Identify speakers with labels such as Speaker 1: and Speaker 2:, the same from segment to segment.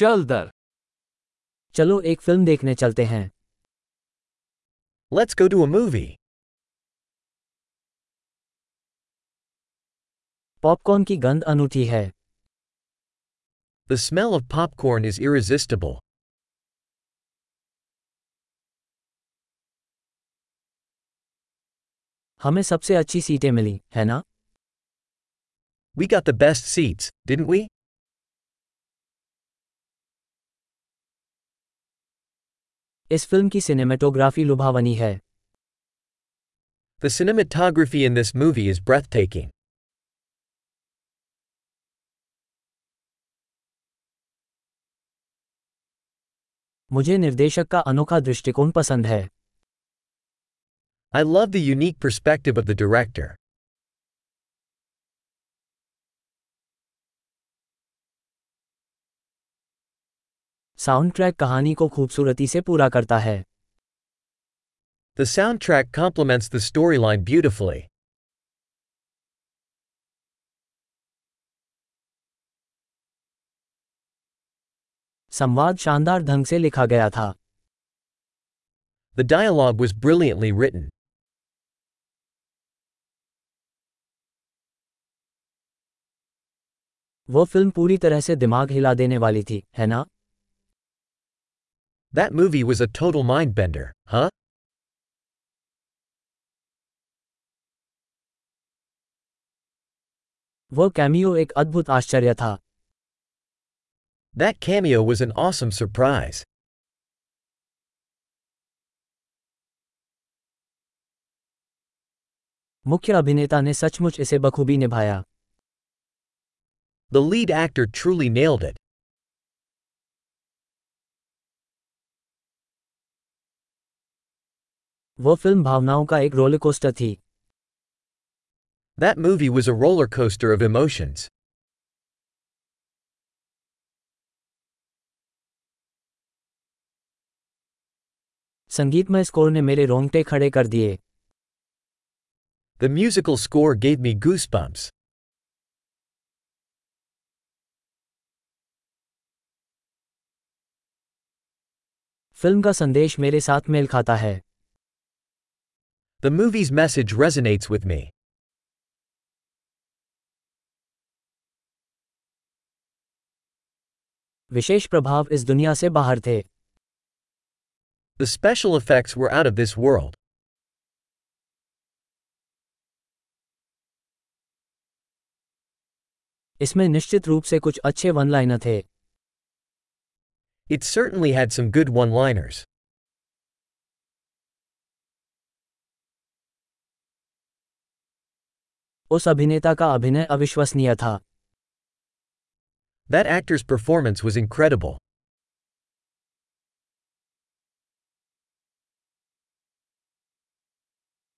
Speaker 1: चल दर।
Speaker 2: चलो एक फ़िल्म देखने चलते हैं।
Speaker 3: Let's go to a movie
Speaker 2: popcorn की गंध अनूठी है।
Speaker 3: The smell of popcorn is irresistible
Speaker 2: हमें सबसे अच्छी सीटें मिली है ना?
Speaker 3: We got the best seats didn't we
Speaker 2: इस फ़िल्म की सिनेमेटोग्राफी लुभावनी है
Speaker 3: The cinematography in this movie is breathtaking.
Speaker 2: मुझे निर्देशक का अनोखा दृष्टिकोण पसंद है
Speaker 3: I love the unique perspective of the director.
Speaker 2: Soundtrack कहानी को खूबसूरती से पूरा करता है
Speaker 3: The soundtrack complements the storyline beautifully.
Speaker 2: संवाद शानदार ढंग से लिखा गया था
Speaker 3: The dialogue was brilliantly written.
Speaker 2: वो फ़िल्म पूरी तरह से दिमाग हिला देने वाली थी है ना
Speaker 3: That movie was a total mind bender, huh?
Speaker 2: वो कैमियो एक अद्भुत आश्चर्य था
Speaker 3: That cameo was an awesome surprise.
Speaker 2: मुख्य अभिनेता ने सचमुच इसे बखूबी निभाया
Speaker 3: The lead actor truly nailed it.
Speaker 2: वो फ़िल्म भावनाओं का एक रोलकोस्टर थी
Speaker 3: That movie was a roller coaster of emotions.
Speaker 2: संगीतमय स्कोर ने मेरे रोंगटे खड़े कर दिए
Speaker 3: The musical score gave me goosebumps.
Speaker 2: Film का संदेश मेरे साथ मेल खाता है
Speaker 3: The movie's message resonates with me.
Speaker 2: विशेष प्रभाव इस दुनिया से बाहर थे
Speaker 3: The special effects were out of this world.
Speaker 2: इसमें निश्चित रूप से कुछ अच्छे वन लाइनर थे
Speaker 3: It certainly had some good one liners.
Speaker 2: उस अभिनेता का अभिनय अविश्वसनीय था
Speaker 3: That actor's performance was incredible.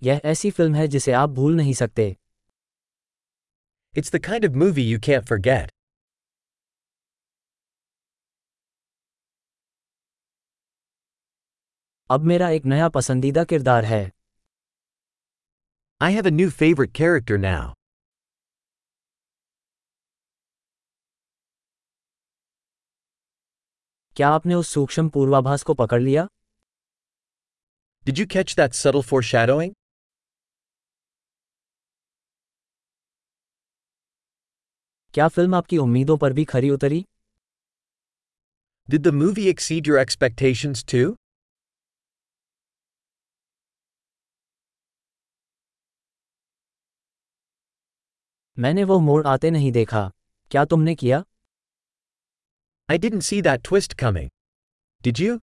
Speaker 2: यह ऐसी फ़िल्म है जिसे आप भूल नहीं सकते
Speaker 3: It's the kind of movie you can't forget.
Speaker 2: अब मेरा एक नया पसंदीदा किरदार है
Speaker 3: I have a new favorite character now.
Speaker 2: क्या आपने उस सूक्ष्म पूर्वाभास को पकड़ लिया
Speaker 3: Did you catch that subtle foreshadowing?
Speaker 2: क्या फिल्म आपकी उम्मीदों पर भी खरी उतरी
Speaker 3: Did the movie exceed your expectations too?
Speaker 2: मैंने वो मोड़ आते नहीं देखा। क्या तुमने किया?
Speaker 3: I didn't see that twist coming did you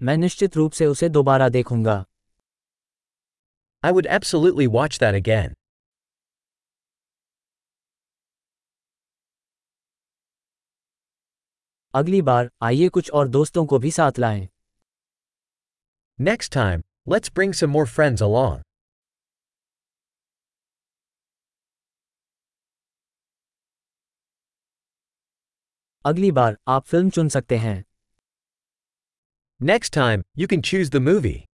Speaker 2: मैं निश्चित रूप से उसे दोबारा देखूँगा।
Speaker 3: I would absolutely watch that again
Speaker 2: अगली बार आइए कुछ और दोस्तों को भी साथ लाएँ।
Speaker 3: Next time, let's bring some more friends along.
Speaker 2: अगली बार आप फिल्म चुन सकते हैं
Speaker 3: Next time, you can choose the movie.